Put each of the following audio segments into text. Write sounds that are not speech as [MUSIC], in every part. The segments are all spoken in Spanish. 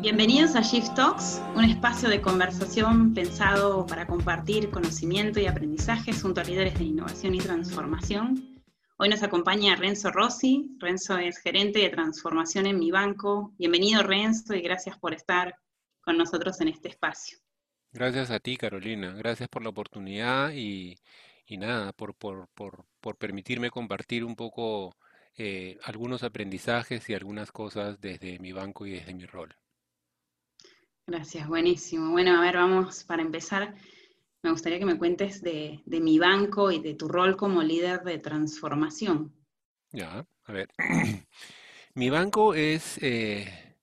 Bienvenidos a Shift Talks, un espacio de conversación pensado para compartir conocimiento y aprendizajes junto a líderes de innovación y transformación. Hoy nos acompaña Renzo Rossi. Renzo es gerente de transformación en mi banco. Bienvenido Renzo y gracias por estar con nosotros en este espacio. Gracias a ti, Carolina. Gracias por la oportunidad y, nada, por, permitirme compartir un poco eh, algunos aprendizajes y algunas cosas desde mi banco y desde mi rol. Gracias, buenísimo. Bueno, a ver, vamos para empezar. Me gustaría que me cuentes de, mi banco y de tu rol como líder de transformación. Ya, a ver. [CLEARS THROAT] mi banco es eh,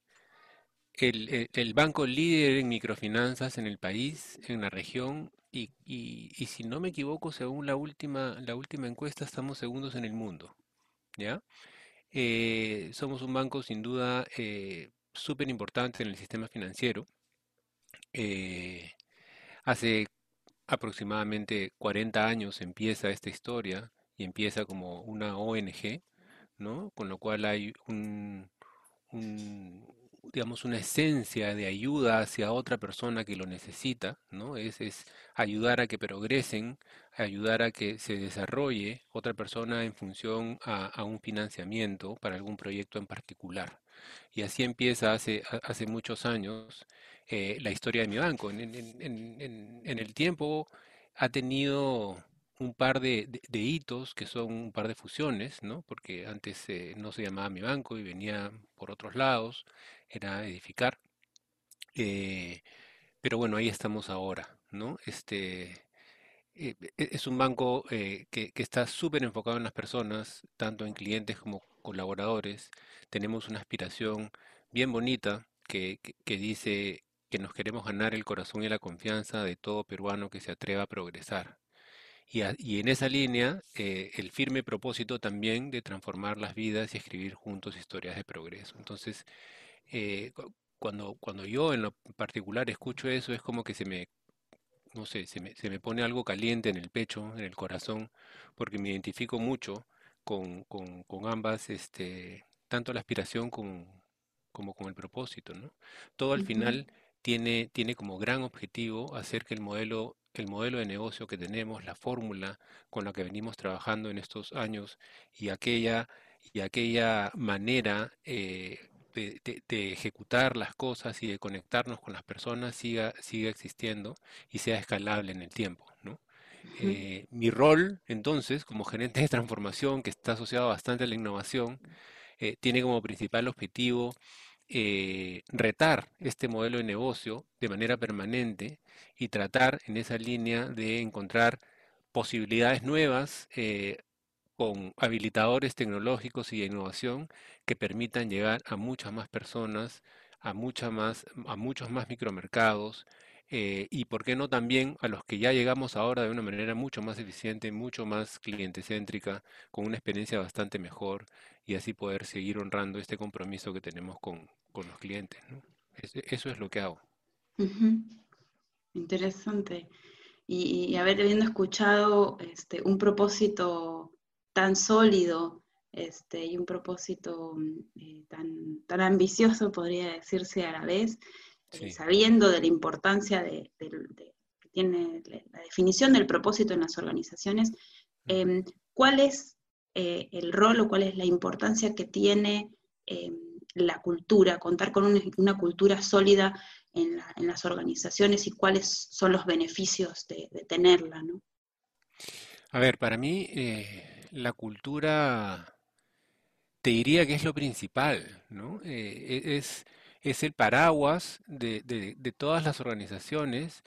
el, banco líder en microfinanzas en el país, en la región, y, si no me equivoco, según la última, la última encuesta, estamos segundos en el mundo. ¿Ya? Eh, somos un banco sin duda eh, súper importante en el sistema financiero. Eh, hace aproximadamente 40 años empieza esta historia y empieza como una ONG, ¿no? Con lo cual hay un, digamos, una esencia de ayuda hacia otra persona que lo necesita, ¿no? Es, ayudar a que progresen, ayudar a que se desarrolle otra persona en función a un financiamiento para algún proyecto en particular. Y así empieza hace, hace muchos años eh, la historia de mi banco. En, el tiempo ha tenido un par de, hitos que son un par de fusiones, ¿no? Porque antes eh, no se llamaba mi banco y venía por otros lados, era edificar. Eh, pero bueno, ahí estamos ahora, ¿no? Este, es un banco que, que, está súper enfocado en las personas, tanto en clientes como colaboradores, tenemos una aspiración bien bonita que, dice que nos queremos ganar el corazón y la confianza de todo peruano que se atreva a progresar. Y, en esa línea, eh, el firme propósito también de transformar las vidas y escribir juntos historias de progreso. Entonces, eh, cuando, cuando yo en lo particular escucho eso, es como que se me, no sé, se me, se me pone algo caliente en el pecho, en el corazón, porque me identifico mucho con, con, ambas, este, tanto la aspiración como, como con el propósito, ¿no? Todo al final tiene, tiene como gran objetivo hacer que el modelo, el modelo de negocio que tenemos, la fórmula con la que venimos trabajando en estos años y aquella, y aquella manera eh, de, de, ejecutar las cosas y de conectarnos con las personas siga, siga existiendo y sea escalable en el tiempo, ¿no? Eh, mi rol, entonces, como gerente de transformación, que está asociado bastante a la innovación, eh, tiene como principal objetivo eh, retar este modelo de negocio de manera permanente y tratar en esa línea de encontrar posibilidades nuevas con habilitadores tecnológicos y de innovación que permitan llegar a muchas más personas, a, muchas más, a muchos más micromercados, eh, y por qué no también a los que ya llegamos ahora de una manera mucho más eficiente, mucho más clientecéntrica, con una experiencia bastante mejor y así poder seguir honrando este compromiso que tenemos con, los clientes. eso es lo que hago. Interesante. Y, haber habiendo escuchado este, un propósito tan sólido este, y un propósito mm, eh, tan, tan ambicioso, podría decirse a la vez, eh, sabiendo de la importancia de, que tiene la definición del propósito en las organizaciones, em, ¿cuál es eh, el rol o cuál es la importancia que tiene em, la cultura, contar con una, cultura sólida en, las organizaciones y cuáles son los beneficios de, tenerla? ¿no? A ver, para mí eh, la cultura te diría que es lo principal, ¿no? E, es es el paraguas de, todas las organizaciones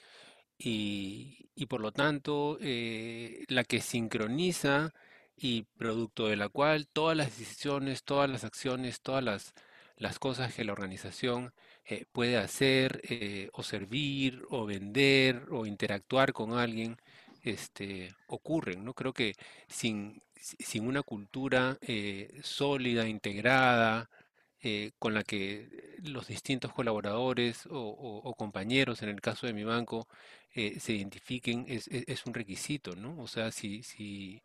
y, por lo tanto eh, la que sincroniza y producto de la cual todas las decisiones, todas las acciones, todas las, las cosas que la organización eh, puede hacer eh, o servir o vender o interactuar con alguien este, ocurren. ¿no? Creo que sin, sin una cultura sólida, integrada, eh, con la que los distintos colaboradores o, compañeros, en el caso de mi banco, eh, se identifiquen, es, un requisito, ¿no? O sea, si, si,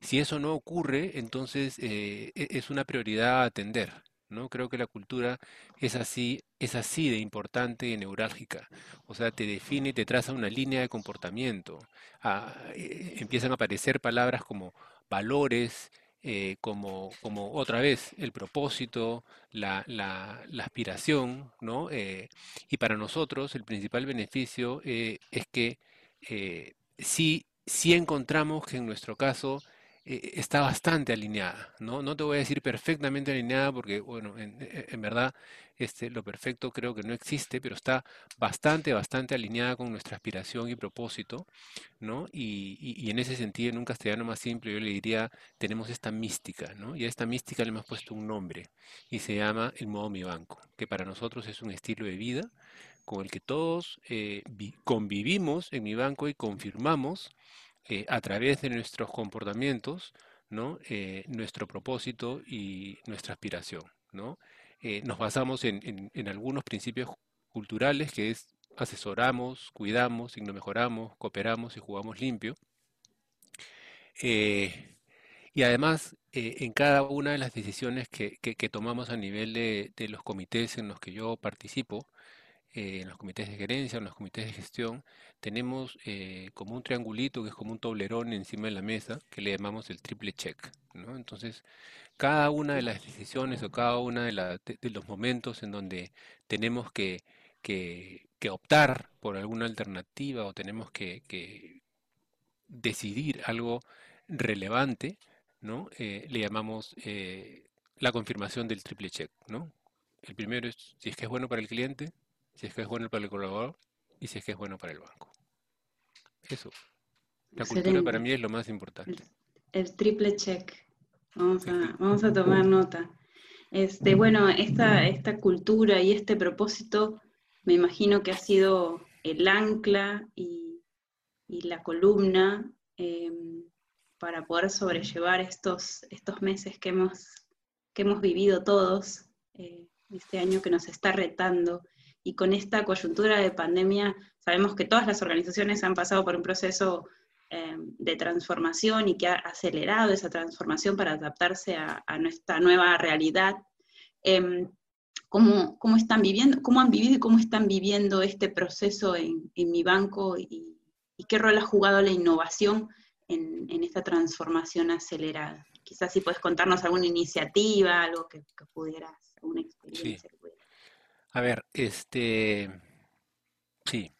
si eso no ocurre, entonces eh, e, es una prioridad a atender, ¿no? Creo que la cultura es así, es así de importante y neurálgica. O sea, te define, te traza una línea de comportamiento. Ah, eh, empiezan a aparecer palabras como valores, eh, como, como otra vez el propósito, la, la, aspiración, ¿no? Eh, y para nosotros el principal beneficio es que sí, sí encontramos que en nuestro caso eh, está bastante alineada, ¿no? No te voy a decir perfectamente alineada porque, bueno, en, e, en, verdad este, lo perfecto creo que no existe, pero está bastante, bastante alineada con nuestra aspiración y propósito, ¿no? Y, y, y en ese sentido, en un castellano más simple, yo le diría, tenemos esta mística, ¿no? Y a esta mística le hemos puesto un nombre y se llama el modo mi banco, que para nosotros es un estilo de vida con el que todos eh, convivimos en mi banco y confirmamos eh, a través de nuestros comportamientos. Eh, nuestro propósito y nuestra aspiración. Eh, nos basamos en, algunos principios culturales que es asesoramos, cuidamos, mejoramos, cooperamos y jugamos limpio. y además, en cada una de las decisiones que tomamos a nivel de, de, los comités en los que yo participo, eh, en los comités de gerencia, en los comités de gestión, tenemos eh, como un triangulito que es como un toblerón encima de la mesa que le llamamos el triple check. ¿no? Entonces, cada una de las decisiones o cada uno de, la, de, los momentos en donde tenemos que, que, que, optar por alguna alternativa o tenemos que, que decidir algo relevante, ¿no? Eh, le llamamos la confirmación del triple check. ¿no? El primero es si es que es bueno para el cliente, si es que es bueno para el colaborador y si es que es bueno para el banco. Eso. La cultura para mí es lo más importante. El, triple check. Vamos a, vamos a tomar nota. Este, bueno, esta, esta cultura y este propósito me imagino que ha sido el ancla y, y la columna eh, para poder sobrellevar estos, estos meses que hemos, que hemos vivido todos, eh, este año que nos está retando y con esta coyuntura de pandemia sabemos que todas las organizaciones han pasado por un proceso eh, de transformación y que ha acelerado esa transformación para adaptarse a, a nuestra nueva realidad. Eh, ¿cómo, ¿cómo, están viviendo, ¿Cómo han vivido y cómo están viviendo este proceso en, en mi banco y, y, qué rol ha jugado la innovación en, en, esta transformación acelerada? Quizás si puedes contarnos alguna iniciativa, algo que, que pudieras, alguna experiencia. Sí. A ver, este, sí,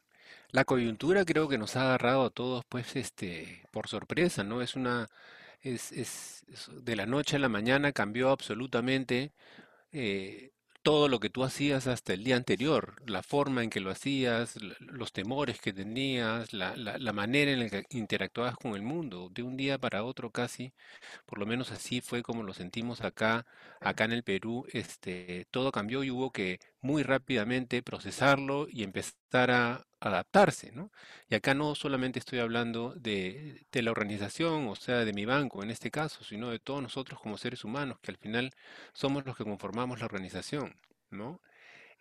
la coyuntura creo que nos ha agarrado a todos, pues, este, por sorpresa, ¿no? Es una, es, es, de la noche a la mañana cambió absolutamente eh, todo lo que tú hacías hasta el día anterior, la forma en que lo hacías, los temores que tenías, la, la, la, manera en la que interactuabas con el mundo, de un día para otro casi, por lo menos así fue como lo sentimos acá, acá en el Perú, este, todo cambió y hubo que muy rápidamente procesarlo y empezar a adaptarse, ¿no? Y acá no solamente estoy hablando de, la organización, o sea, de mi banco en este caso, sino de todos nosotros como seres humanos, que al final somos los que conformamos la organización, ¿no?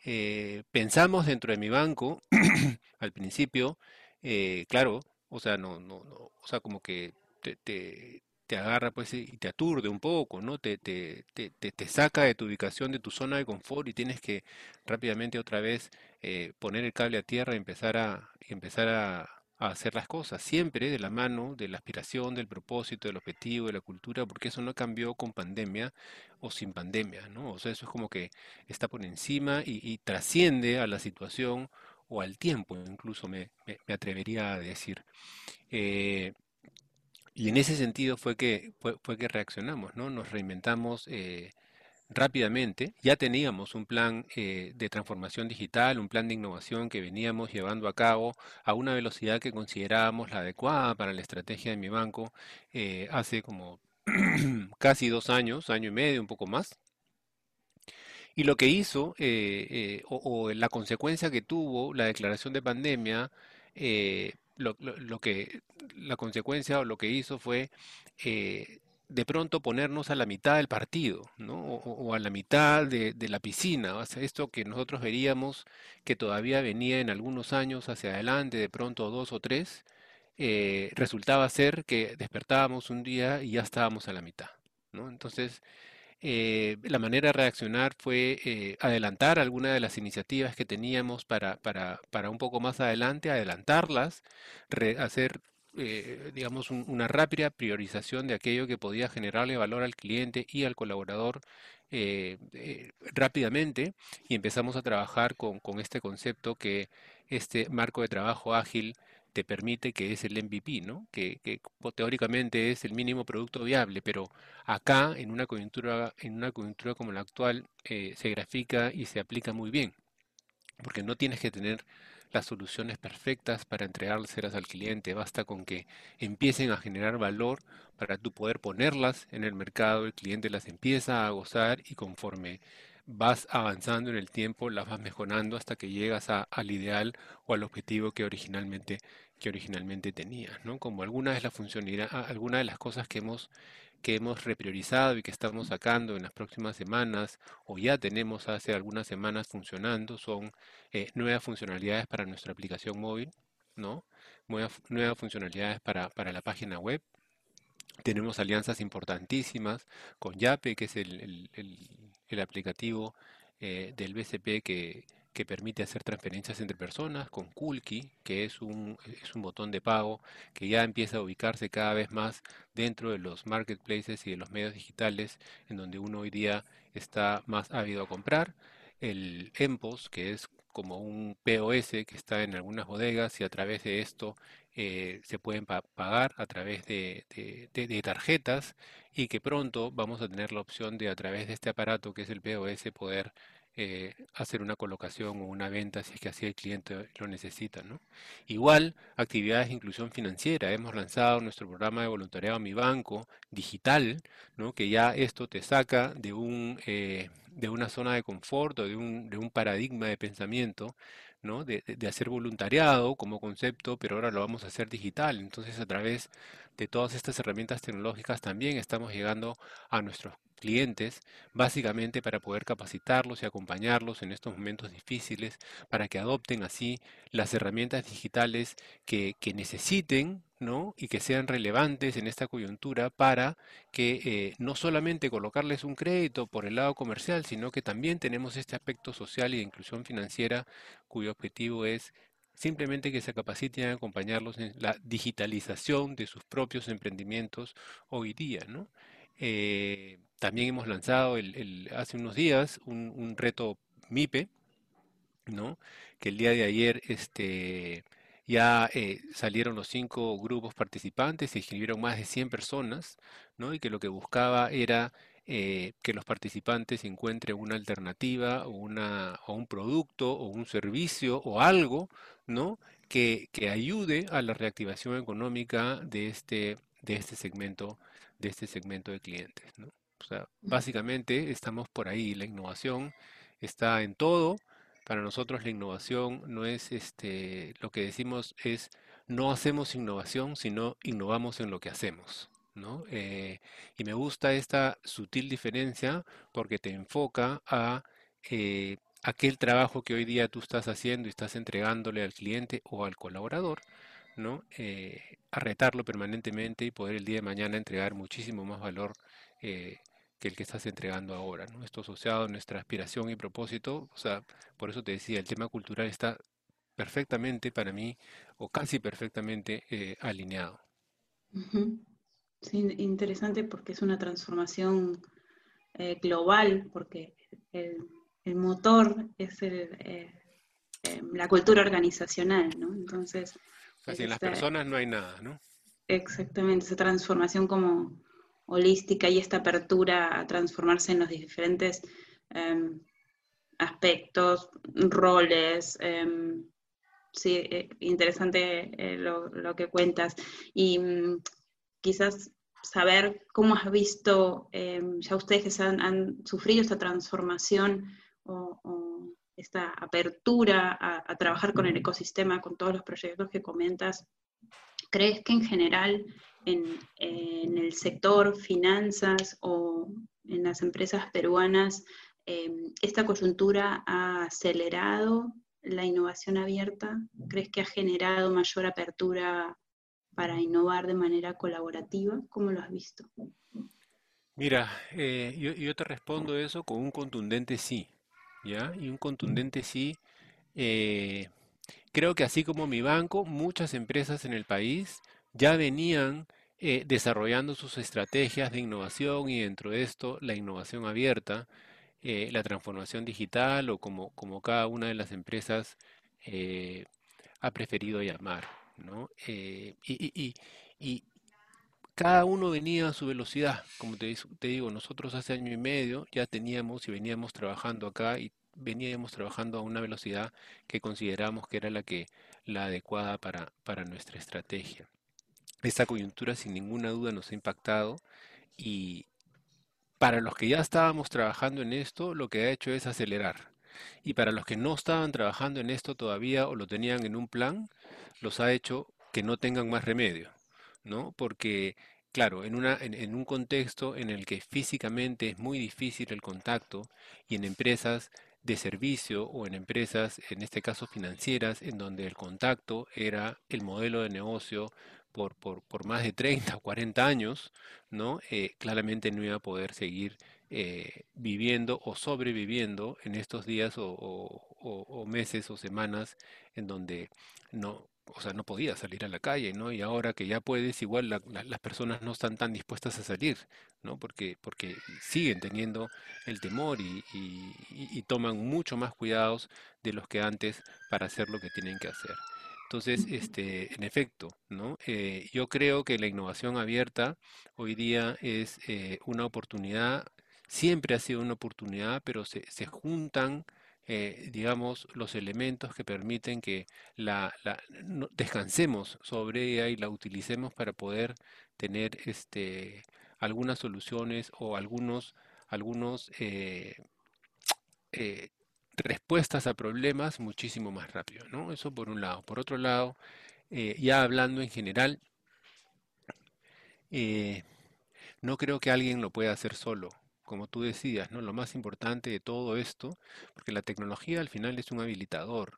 Eh, pensamos dentro de mi banco, [CLEARS THROAT] al principio, eh, claro, o sea, no, no, no, o sea, como que te, te, te agarra pues y te aturde un poco, ¿no? Te, te, te, te, saca de tu ubicación, de tu zona de confort y tienes que rápidamente otra vez eh, poner el cable a tierra y empezar a, empezar a, hacer las cosas, siempre de la mano de la aspiración, del propósito, del objetivo, de la cultura, porque eso no cambió con pandemia o sin pandemia, ¿no? O sea, eso es como que está por encima y, trasciende a la situación o al tiempo, incluso me, me, me atrevería a decir. Eh, y en ese sentido fue que, fue, fue que reaccionamos, ¿no? Nos reinventamos eh, rápidamente. Ya teníamos un plan eh, de transformación digital, un plan de innovación que veníamos llevando a cabo a una velocidad que considerábamos la adecuada para la estrategia de mi banco eh, hace como [CLEARS THROAT] casi dos años, año y medio, un poco más. Y lo que hizo, eh, o, o, la consecuencia que tuvo la declaración de pandemia, lo, que la consecuencia o lo que hizo fue eh, de pronto ponernos a la mitad del partido, ¿no? O, a la mitad de, la piscina. O sea, esto que nosotros veríamos que todavía venía en algunos años hacia adelante, de pronto dos o tres, eh, resultaba ser que despertábamos un día y ya estábamos a la mitad. Entonces, eh, la manera de reaccionar fue eh, adelantar algunas de las iniciativas que teníamos para, para, para un poco más adelante, adelantarlas, hacer eh, digamos, una rápida priorización de aquello que podía generarle valor al cliente y al colaborador rápidamente y empezamos a trabajar con, con, este concepto que este marco de trabajo ágil te permite, que es el MVP, ¿no? Que, teóricamente es el mínimo producto viable, pero acá en una coyuntura, en una coyuntura como la actual eh, se grafica y se aplica muy bien, porque no tienes que tener las soluciones perfectas para entregárselas al cliente, basta con que empiecen a generar valor para tú poder ponerlas en el mercado, el cliente las empieza a gozar y conforme vas avanzando en el tiempo, las vas mejorando hasta que llegas al ideal o al objetivo que originalmente que originalmente tenías, ¿no? Como algunas de las funcionalidades, algunas de las cosas que hemos que hemos repriorizado y que estamos sacando en las próximas semanas o ya tenemos hace algunas semanas funcionando son eh, nuevas funcionalidades para nuestra aplicación móvil, ¿no? Nuevas, nuevas funcionalidades para, para la página web. Tenemos alianzas importantísimas con Yape, que es el, el, aplicativo eh, del BCP que, que permite hacer transferencias entre personas, con Kulki, que es un, es un botón de pago que ya empieza a ubicarse cada vez más dentro de los marketplaces y de los medios digitales en donde uno hoy día está más ávido a comprar. El EMPOS, que es como un POS que está en algunas bodegas y a través de esto eh, se pueden pagar a través de, de, tarjetas y que pronto vamos a tener la opción de a través de este aparato que es el POS poder eh, hacer una colocación o una venta si es que así el cliente lo necesita. ¿no? Igual, actividades de inclusión financiera. Hemos lanzado nuestro programa de voluntariado Mi Banco digital, ¿no? que ya esto te saca de, un, eh, de una zona de confort o de un, de un paradigma de pensamiento ¿no? De, de, hacer voluntariado como concepto, pero ahora lo vamos a hacer digital. Entonces, a través de todas estas herramientas tecnológicas también estamos llegando a nuestros clientes, básicamente para poder capacitarlos y acompañarlos en estos momentos difíciles, para que adopten así las herramientas digitales que, necesiten y que sean relevantes en esta coyuntura para que eh, no solamente colocarles un crédito por el lado comercial, sino que también tenemos este aspecto social y de inclusión financiera cuyo objetivo es simplemente que se capaciten a acompañarlos en la digitalización de sus propios emprendimientos hoy día. Eh, también hemos lanzado hace unos días un, reto MIPE, que el día de ayer este, ya eh, salieron los cinco grupos participantes, se inscribieron más de 100 personas, ¿no? y que lo que buscaba era eh, que los participantes encuentren una alternativa o, una, o un producto o un servicio o algo ¿no? que, que ayude a la reactivación económica de este, de este segmento de este segmento de clientes. ¿no? O sea, básicamente estamos por ahí. La innovación está en todo. Para nosotros la innovación no es este, lo que decimos es no hacemos innovación, sino innovamos en lo que hacemos. ¿no? Eh, y me gusta esta sutil diferencia porque te enfoca a eh, aquel trabajo que hoy día tú estás haciendo y estás entregándole al cliente o al colaborador ¿no? Eh, a retarlo permanentemente y poder el día de mañana entregar muchísimo más valor eh, que el que estás entregando ahora, ¿no? Esto asociado a nuestra aspiración y propósito, o sea, por eso te decía, el tema cultural está perfectamente para mí, o casi perfectamente eh, alineado. Sí, interesante porque es una transformación global, porque el, el, motor es el, la cultura organizacional, ¿no? Entonces, Así en las personas no hay nada, ¿no? Exactamente, esa transformación como holística y esta apertura a transformarse en los diferentes em, aspectos, roles. Em, sí, eh, interesante eh, lo, que cuentas. Y mm, quizás saber cómo has visto, em, ya ustedes que han, sufrido esta transformación o esta apertura a, trabajar con el ecosistema, con todos los proyectos que comentas, ¿crees que en general en, el sector finanzas o en las empresas peruanas em, esta coyuntura ha acelerado la innovación abierta? ¿Crees que ha generado mayor apertura para innovar de manera colaborativa? ¿Cómo lo has visto? Mira, eh, yo, te respondo eso con un contundente sí, ¿ya? Y un contundente sí. eh, creo que así como mi banco, muchas empresas en el país ya venían eh, desarrollando sus estrategias de innovación y dentro de esto la innovación abierta, eh, la transformación digital o como, cada una de las empresas eh, ha preferido llamar, ¿no? Eh, y, y- y- y cada uno venía a su velocidad, como te digo, nosotros hace año y medio ya teníamos y veníamos trabajando acá y veníamos trabajando a una velocidad que consideramos que era la que la adecuada para, para nuestra estrategia. Esta coyuntura sin ninguna duda nos ha impactado y para los que ya estábamos trabajando en esto, lo que ha hecho es acelerar. Y para los que no estaban trabajando en esto todavía o lo tenían en un plan, los ha hecho que no tengan más remedio, ¿no? Porque, claro, en una, en, en un contexto en el que físicamente es muy difícil el contacto y en empresas de servicio o en empresas, en este caso financieras, en donde el contacto era el modelo de negocio por, por, más de 30 o 40 años, ¿no? Eh, claramente no iba a poder seguir eh, viviendo o sobreviviendo en estos días o, meses o semanas en donde no, o sea, no podía salir a la calle, ¿no? Y ahora que ya puedes, igual la- la- las personas no están tan dispuestas a salir, ¿no? Porque, porque siguen teniendo el temor y toman mucho más cuidados de los que antes para hacer lo que tienen que hacer. Entonces, este, en efecto, ¿no? Eh, yo creo que la innovación abierta hoy día es eh, una oportunidad, siempre ha sido una oportunidad, pero se, se juntan, eh, digamos, los elementos que permiten que la, la- descansemos sobre ella y la utilicemos para poder tener este, algunas soluciones o algunos, algunos eh, eh, respuestas a problemas muchísimo más rápido, ¿no? Eso por un lado. Por otro lado, eh, ya hablando en general, eh, no creo que alguien lo pueda hacer solo. Como tú decías, ¿no? Lo más importante de todo esto, porque la tecnología al final es un habilitador.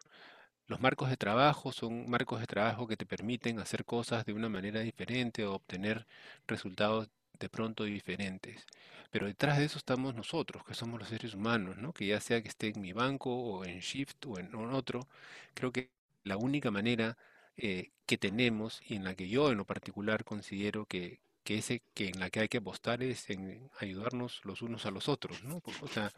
Los marcos de trabajo son marcos de trabajo que te permiten hacer cosas de una manera diferente o obtener resultados de pronto diferentes. Pero detrás de eso estamos nosotros, que somos los seres humanos, ¿no? Que ya sea que esté en mi banco o en Shift o en otro, creo que la única manera eh, que tenemos y en la que yo en lo particular considero que, que ese que en la que hay que apostar es en ayudarnos los unos a los otros, ¿no? O sea,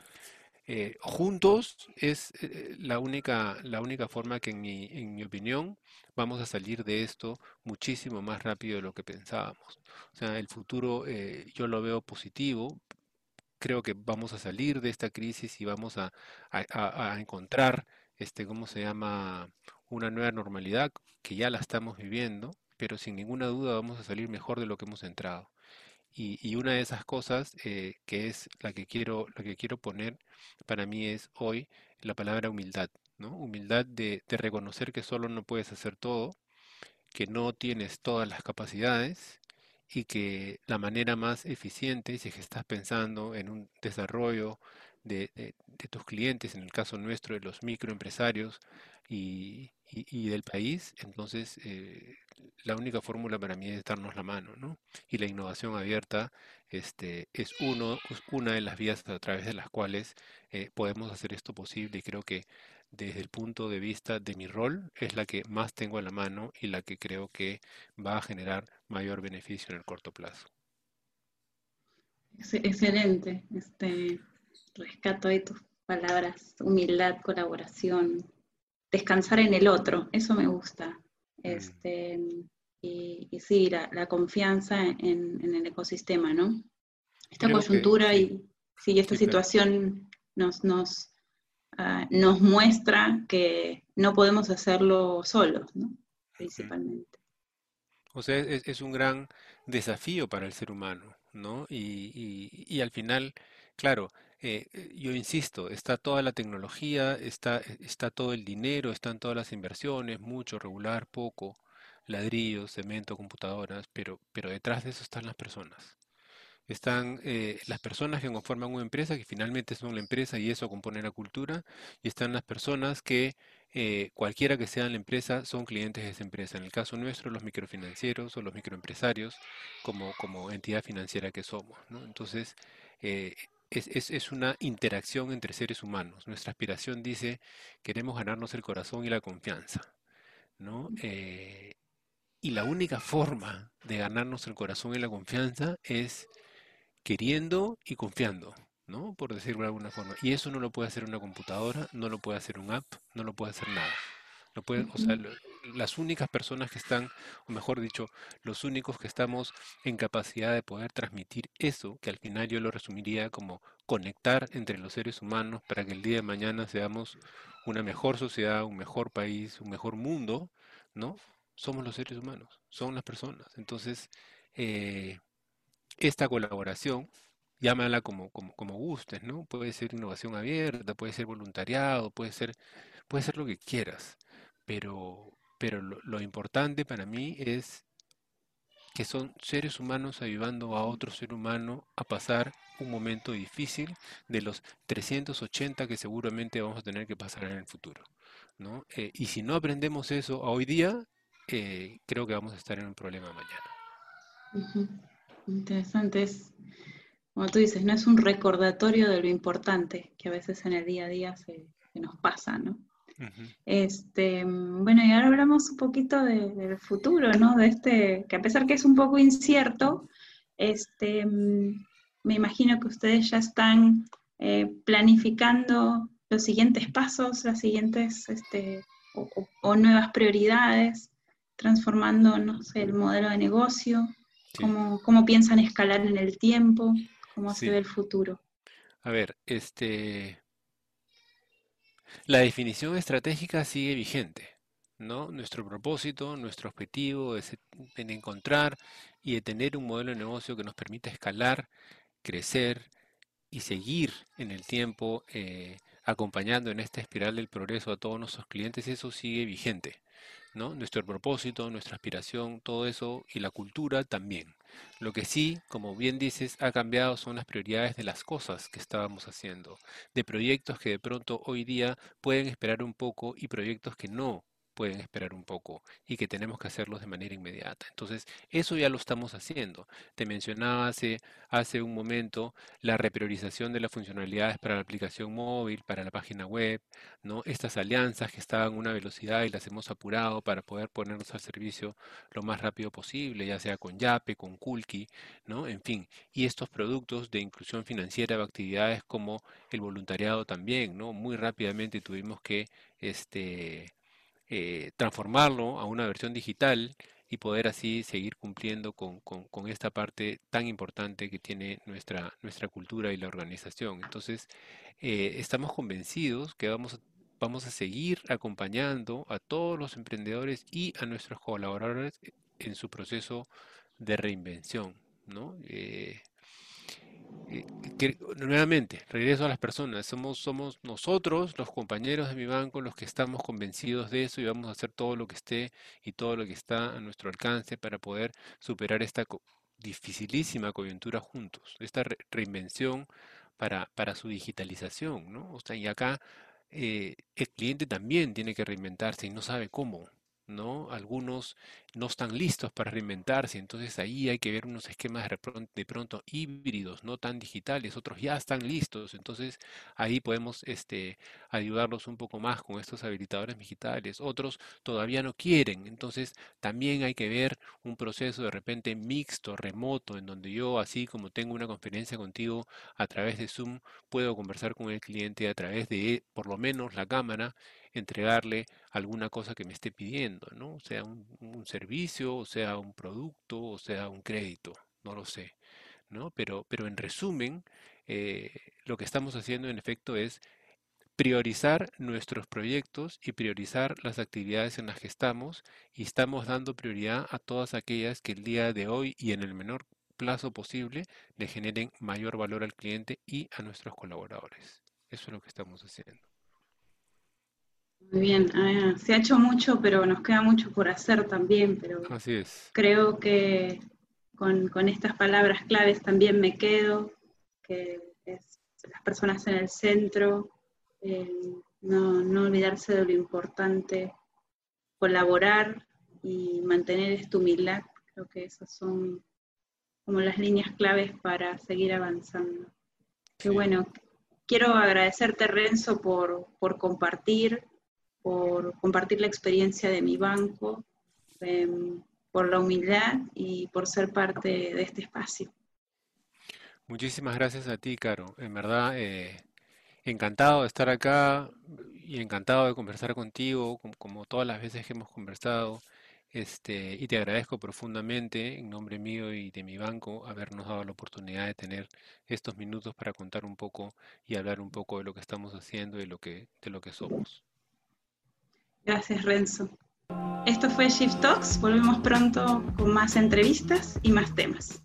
eh, juntos es eh, la única, la única forma que en mi, en mi opinión vamos a salir de esto muchísimo más rápido de lo que pensábamos. O sea, el futuro eh, yo lo veo positivo. Creo que vamos a salir de esta crisis y vamos a, a- a- encontrar, este, ¿cómo se llama? Una nueva normalidad que ya la estamos viviendo, pero sin ninguna duda vamos a salir mejor de lo que hemos entrado. Y, y una de esas cosas eh, que es la que quiero, la que quiero poner para mí es hoy la palabra humildad, ¿no? Humildad de, de reconocer que solo no puedes hacer todo, que no tienes todas las capacidades y que la manera más eficiente, si es que estás pensando en un desarrollo de, de- de tus clientes, en el caso nuestro de los microempresarios y, y- y del país, entonces eh, la única fórmula para mí es darnos la mano, ¿no? Y la innovación abierta este, es uno, es una de las vías a través de las cuales eh, podemos hacer esto posible y creo que desde el punto de vista de mi rol, es la que más tengo a la mano y la que creo que va a generar mayor beneficio en el corto plazo. Ex- Excelente. Este, rescato ahí tus palabras, humildad, colaboración, descansar en el otro, eso me gusta. Mm, Este, y, y sí, la, la confianza en, en el ecosistema, ¿no? Esta Creo que coyuntura sí, y sí, esta sí, situación nos, nos, ah, nos muestra que no podemos hacerlo solos, ¿no? Principalmente. O sea, es, es un gran desafío para el ser humano, ¿no? Y, y- y al final, claro, eh, eh, yo insisto, está toda la tecnología, está, eh, está todo el dinero, están todas las inversiones, mucho, regular, poco, ladrillos, cemento, computadoras, pero, pero detrás de eso están las personas. Están las personas que conforman una empresa, que finalmente son la empresa y eso compone la cultura, y están las personas que cualquiera que sea la empresa, son clientes de esa empresa. En el caso nuestro, los microfinancieros o los microempresarios, como, como entidad financiera que somos. ¿no? Entonces, es, es, es, una interacción entre seres humanos. Nuestra aspiración dice, queremos ganarnos el corazón y la confianza. ¿no? Eh, y la única forma de ganarnos el corazón y la confianza es queriendo y confiando. ¿no? Por decirlo de alguna forma. Y eso no lo puede hacer una computadora, no lo puede hacer un app, no lo puede hacer nada. Puede, o sea, las únicas personas que están, o mejor dicho, los únicos que estamos en capacidad de poder transmitir eso, que al final yo lo resumiría como conectar entre los seres humanos para que el día de mañana seamos una mejor sociedad, un mejor país, un mejor mundo, ¿no? Somos los seres humanos, son las personas. Entonces, eh, esta colaboración llámala como, como, como gustes, ¿no? Puede ser innovación abierta, puede ser voluntariado, puede ser, puede ser lo que quieras, pero, pero lo, importante para mí es que son seres humanos ayudando a otro ser humano a pasar un momento difícil de los 380 que seguramente vamos a tener que pasar en el futuro. ¿no? Eh, y si no aprendemos eso hoy día, eh, creo que vamos a estar en un problema mañana. Interesante. Es, como tú dices, no es un recordatorio de lo importante que a veces en el día a día se, nos pasa, ¿no? Este, bueno, y ahora hablamos un poquito del futuro, ¿no? De este, que a pesar que es un poco incierto, este, me imagino que ustedes ya están eh, planificando los siguientes pasos, las siguientes, este, o, nuevas prioridades, transformando, no sé, el modelo de negocio, cómo, cómo piensan escalar en el tiempo. ¿Cómo se ve el futuro? A ver, este, la definición estratégica sigue vigente, ¿no? Nuestro propósito, nuestro objetivo es en encontrar y de tener un modelo de negocio que nos permita escalar, crecer y seguir en el tiempo eh, acompañando en esta espiral del progreso a todos nuestros clientes, eso sigue vigente. ¿no? Nuestro propósito, nuestra aspiración, todo eso y la cultura también. Lo que sí, como bien dices, ha cambiado son las prioridades de las cosas que estábamos haciendo, de proyectos que de pronto hoy día pueden esperar un poco y proyectos que no pueden esperar un poco y que tenemos que hacerlos de manera inmediata. Entonces, eso ya lo estamos haciendo. Te mencionaba hace, hace un momento la repriorización de las funcionalidades para la aplicación móvil, para la página web, ¿no? Estas alianzas que estaban a una velocidad y las hemos apurado para poder ponernos al servicio lo más rápido posible, ya sea con Yape, con Kulki, ¿no? En fin, y estos productos de inclusión financiera o actividades como el voluntariado también, ¿no? Muy rápidamente tuvimos que este eh, transformarlo a una versión digital y poder así seguir cumpliendo con, esta parte tan importante que tiene nuestra, nuestra cultura y la organización. Entonces, eh, estamos convencidos que vamos vamos a seguir acompañando a todos los emprendedores y a nuestros colaboradores en su proceso de reinvención. ¿no? Eh, que, nuevamente, regreso a las personas, somos, somos nosotros, los compañeros de mi banco, los que estamos convencidos de eso y vamos a hacer todo lo que esté y todo lo que está a nuestro alcance para poder superar esta dificilísima coyuntura juntos, esta reinvención para, para su digitalización, ¿no? O sea, y acá eh, el cliente también tiene que reinventarse y no sabe cómo. ¿No? Algunos no están listos para reinventarse, entonces ahí hay que ver unos esquemas de pronto, híbridos, no tan digitales, otros ya están listos, entonces ahí podemos este, ayudarlos un poco más con estos habilitadores digitales, otros todavía no quieren, entonces también hay que ver un proceso de repente mixto, remoto, en donde yo, así como tengo una conferencia contigo a través de Zoom, puedo conversar con el cliente a través de por lo menos la cámara entregarle alguna cosa que me esté pidiendo, ¿no? Sea, un, servicio, o sea, un producto, o sea, un crédito, no lo sé, ¿no? Pero, pero en resumen, eh, lo que estamos haciendo en efecto es priorizar nuestros proyectos y priorizar las actividades en las que estamos y estamos dando prioridad a todas aquellas que el día de hoy y en el menor plazo posible le generen mayor valor al cliente y a nuestros colaboradores. Eso es lo que estamos haciendo. Muy bien, ah, se ha hecho mucho, pero nos queda mucho por hacer también, pero Así es. creo que con, estas palabras claves también me quedo, que es las personas en el centro, no, no olvidarse de lo importante, colaborar y mantener esta humildad. Creo que esas son como las líneas claves para seguir avanzando. Qué bueno. Quiero agradecerte, Renzo, por, por compartir, por compartir la experiencia de mi banco, em, por la humildad y por ser parte de este espacio. Muchísimas gracias a ti, Caro. En verdad, eh, encantado de estar acá y encantado de conversar contigo, como, todas las veces que hemos conversado. Este, y te agradezco profundamente, en nombre mío y de mi banco, habernos dado la oportunidad de tener estos minutos para contar un poco y hablar un poco de lo que estamos haciendo y de lo que, de lo que somos. Gracias, Renzo. Esto fue Shift Talks. Volvemos pronto con más entrevistas y más temas.